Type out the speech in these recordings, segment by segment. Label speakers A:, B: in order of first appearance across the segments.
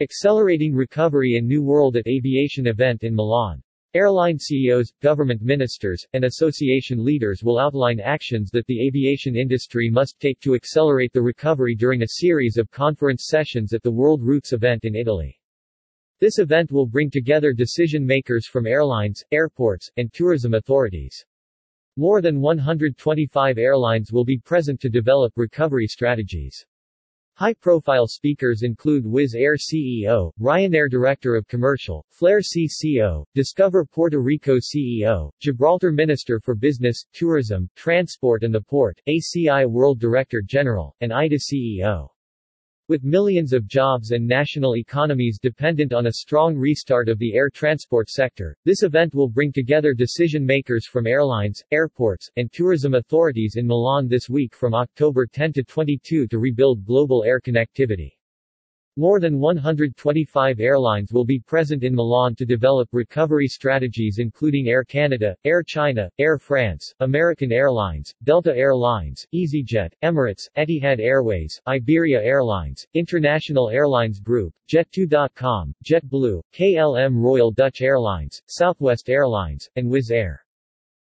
A: Accelerating Recovery and New World at Aviation event in Milan. Airline CEOs, government ministers, and association leaders will outline actions that the aviation industry must take to accelerate the recovery during a series of conference sessions at the World Routes event in Italy. This event will bring together decision makers from airlines, airports, and tourism authorities. More than 125 airlines will be present to develop recovery strategies. High-profile speakers include Wizz Air CEO, Ryanair Director of Commercial, Flair CCO, Discover Puerto Rico CEO, Gibraltar Minister for Business, Tourism, Transport and the Port, ACI World Director General, and ITA CEO. With millions of jobs and national economies dependent on a strong restart of the air transport sector, this event will bring together decision makers from airlines, airports, and tourism authorities in Milan this week from October 10 to 22 to rebuild global air connectivity. More than 125 airlines will be present in Milan to develop recovery strategies including Air Canada, Air China, Air France, American Airlines, Delta Air Lines, EasyJet, Emirates, Etihad Airways, Iberia Airlines, International Airlines Group, Jet2.com, JetBlue, KLM Royal Dutch Airlines, Southwest Airlines, and Wizz Air.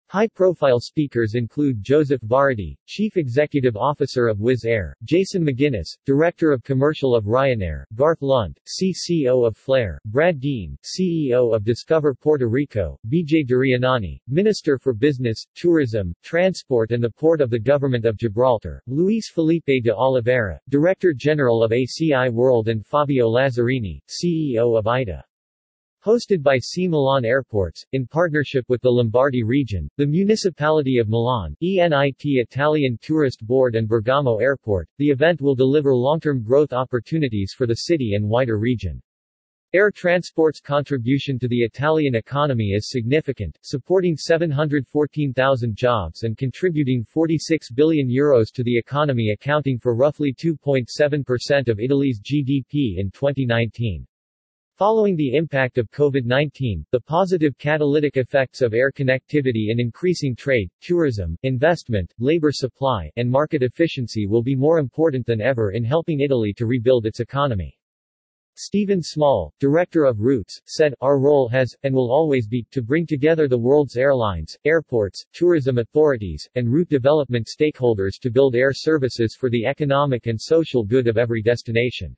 A: High-profile speakers include Joseph Varadi, Chief Executive Officer of Wizz Air, Jason McGuinness, Director of Commercial of Ryanair, Garth Lund, CCO of Flair, Brad Dean, CEO of Discover Puerto Rico, Vijay Daryanani, Minister for Business, Tourism, Transport and the Port of the Government of Gibraltar, Luis Felipe de Oliveira, Director General of ACI World and Fabio Lazzerini, CEO of ITA. Hosted by SEA Milan Airports, in partnership with the Lombardy region, the Municipality of Milan, ENIT Italian Tourist Board and Bergamo Airport, the event will deliver long-term growth opportunities for the city and wider region. Air transport's contribution to the Italian economy is significant, supporting 714,000 jobs and contributing 46 billion euros to the economy accounting for roughly 2.7% of Italy's GDP in 2019. Following the impact of COVID-19, the positive catalytic effects of air connectivity in increasing trade, tourism, investment, labor supply, and market efficiency will be more important than ever in helping Italy to rebuild its economy. Stephen Small, director of Routes, said, Our role has, and will always be, to bring together the world's airlines, airports, tourism authorities, and route development stakeholders to build air services for the economic and social good of every destination.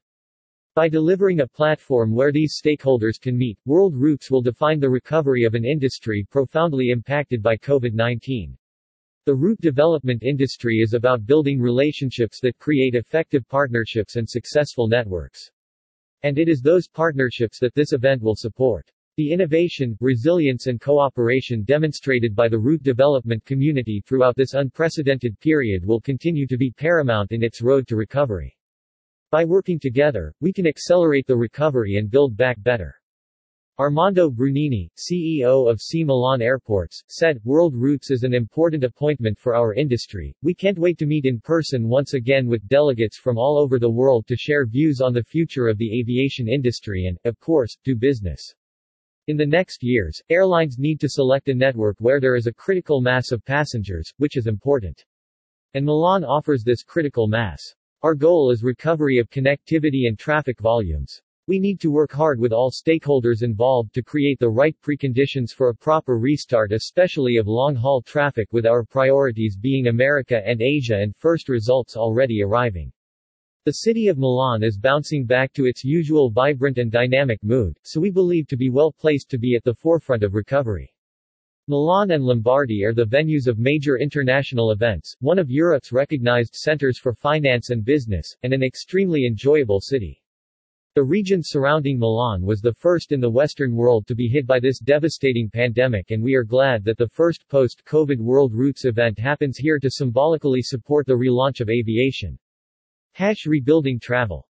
A: By delivering a platform where these stakeholders can meet, World Routes will define the recovery of an industry profoundly impacted by COVID-19. The route development industry is about building relationships that create effective partnerships and successful networks. And it is those partnerships that this event will support. The innovation, resilience and cooperation demonstrated by the route development community throughout this unprecedented period will continue to be paramount in its road to recovery. By working together, we can accelerate the recovery and build back better. Armando Brunini, CEO of SEA Milan Airports, said, World Routes is an important appointment for our industry. We can't wait to meet in person once again with delegates from all over the world to share views on the future of the aviation industry and, of course, do business. In the next years, airlines need to select a network where there is a critical mass of passengers, which is important. And Milan offers this critical mass. Our goal is recovery of connectivity and traffic volumes. We need to work hard with all stakeholders involved to create the right preconditions for a proper restart especially of long-haul traffic with our priorities being America and Asia and first results already arriving. The city of Milan is bouncing back to its usual vibrant and dynamic mood, so we believe to be well placed to be at the forefront of recovery. Milan and Lombardy are the venues of major international events, one of Europe's recognized centers for finance and business, and an extremely enjoyable city. The region surrounding Milan was the first in the Western world to be hit by this devastating pandemic and we are glad that the first post-COVID World Routes event happens here to symbolically support the relaunch of aviation. Hash rebuilding travel